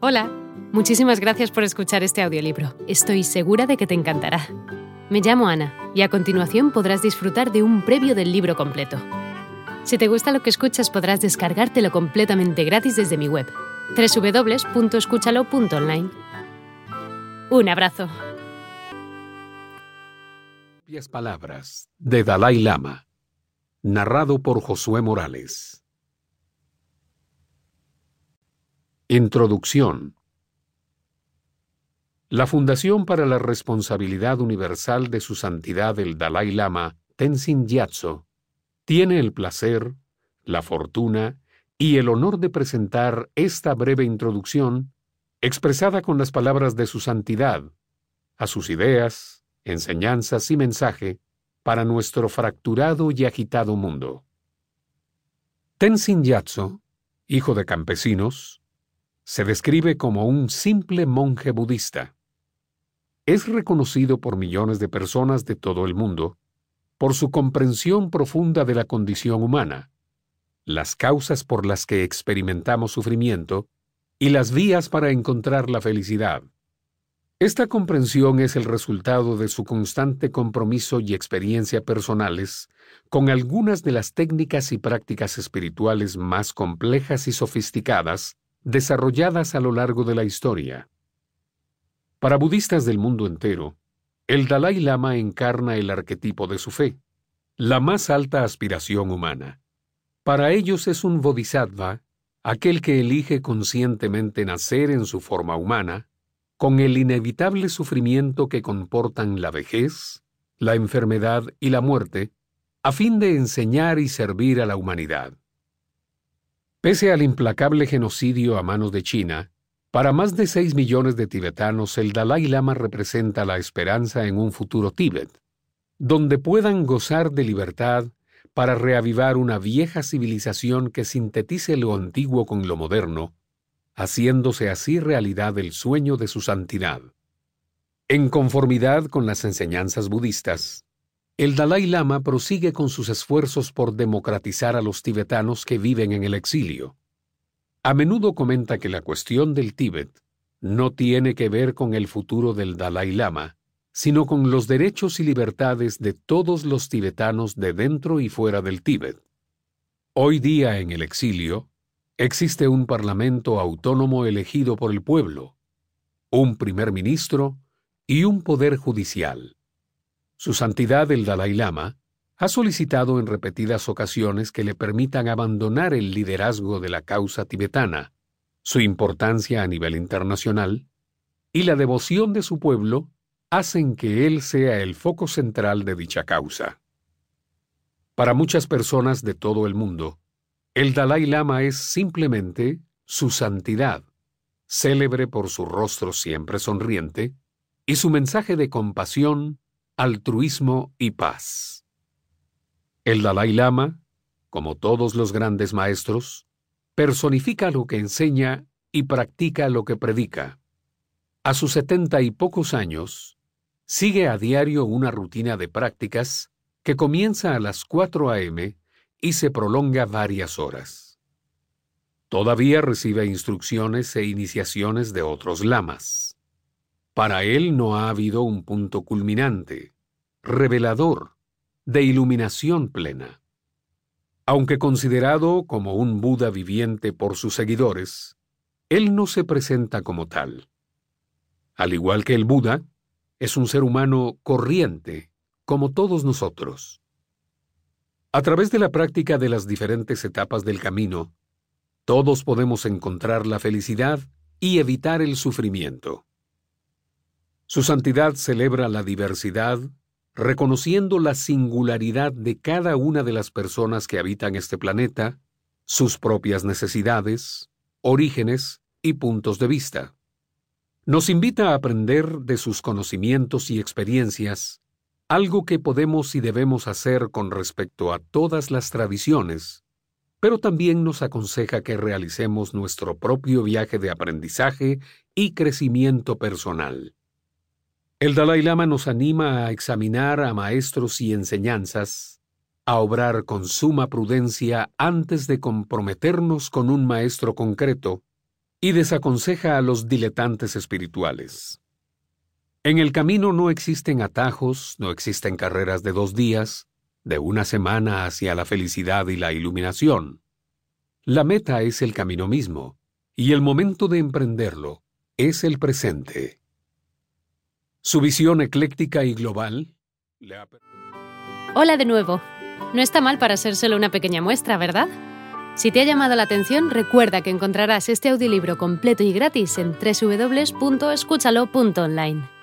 Hola, muchísimas gracias por escuchar este audiolibro. Estoy segura de que te encantará. Me llamo Ana y a continuación podrás disfrutar de un previo del libro completo. Si te gusta lo que escuchas podrás descargártelo completamente gratis desde mi web, www.escúchalo.online. Un abrazo. Palabras de Dalai Lama, narrado por Josué Morales. Introducción La Fundación para la Responsabilidad Universal de Su Santidad el Dalai Lama, Tenzin Gyatso, tiene el placer, la fortuna y el honor de presentar esta breve introducción expresada con las palabras de su santidad, a sus ideas, enseñanzas y mensaje para nuestro fracturado y agitado mundo. Tenzin Gyatso, hijo de campesinos, se describe como un simple monje budista. Es reconocido por millones de personas de todo el mundo por su comprensión profunda de la condición humana, las causas por las que experimentamos sufrimiento y las vías para encontrar la felicidad. Esta comprensión es el resultado de su constante compromiso y experiencia personales con algunas de las técnicas y prácticas espirituales más complejas y sofisticadas desarrolladas a lo largo de la historia. Para budistas del mundo entero, el Dalai Lama encarna el arquetipo de su fe, la más alta aspiración humana. Para ellos es un bodhisattva, aquel que elige conscientemente nacer en su forma humana, con el inevitable sufrimiento que comportan la vejez, la enfermedad y la muerte, a fin de enseñar y servir a la humanidad. Pese al implacable genocidio a manos de China, para más de 6 millones de tibetanos el Dalai Lama representa la esperanza en un futuro Tíbet, donde puedan gozar de libertad para reavivar una vieja civilización que sintetice lo antiguo con lo moderno, haciéndose así realidad el sueño de su santidad. En conformidad con las enseñanzas budistas, el Dalai Lama prosigue con sus esfuerzos por democratizar a los tibetanos que viven en el exilio. A menudo comenta que la cuestión del Tíbet no tiene que ver con el futuro del Dalai Lama, sino con los derechos y libertades de todos los tibetanos de dentro y fuera del Tíbet. Hoy día en el exilio, existe un parlamento autónomo elegido por el pueblo, un primer ministro y un poder judicial. Su Santidad el Dalai Lama ha solicitado en repetidas ocasiones que le permitan abandonar el liderazgo de la causa tibetana, su importancia a nivel internacional y la devoción de su pueblo hacen que él sea el foco central de dicha causa. Para muchas personas de todo el mundo, el Dalai Lama es simplemente su santidad, célebre por su rostro siempre sonriente y su mensaje de compasión, altruismo y paz. El Dalai Lama, como todos los grandes maestros, personifica lo que enseña y practica lo que predica. A sus setenta y pocos años, sigue a diario una rutina de prácticas que comienza a las 4 a.m. y se prolonga varias horas. Todavía recibe instrucciones e iniciaciones de otros lamas. Para él no ha habido un punto culminante, revelador, de iluminación plena. Aunque considerado como un Buda viviente por sus seguidores, él no se presenta como tal. Al igual que el Buda, es un ser humano corriente, como todos nosotros. A través de la práctica de las diferentes etapas del camino, todos podemos encontrar la felicidad y evitar el sufrimiento. Su santidad celebra la diversidad, reconociendo la singularidad de cada una de las personas que habitan este planeta, sus propias necesidades, orígenes y puntos de vista. Nos invita a aprender de sus conocimientos y experiencias, algo que podemos y debemos hacer con respecto a todas las tradiciones, pero también nos aconseja que realicemos nuestro propio viaje de aprendizaje y crecimiento personal. El Dalai Lama nos anima a examinar a maestros y enseñanzas, a obrar con suma prudencia antes de comprometernos con un maestro concreto, y desaconseja a los diletantes espirituales. En el camino no existen atajos, no existen carreras de dos días, de una semana hacia la felicidad y la iluminación. La meta es el camino mismo, y el momento de emprenderlo es el presente. Su visión ecléctica y global. Hola de nuevo. No está mal para ser solo una pequeña muestra, ¿verdad? Si te ha llamado la atención, recuerda que encontrarás este audiolibro completo y gratis en www.escúchalo.online.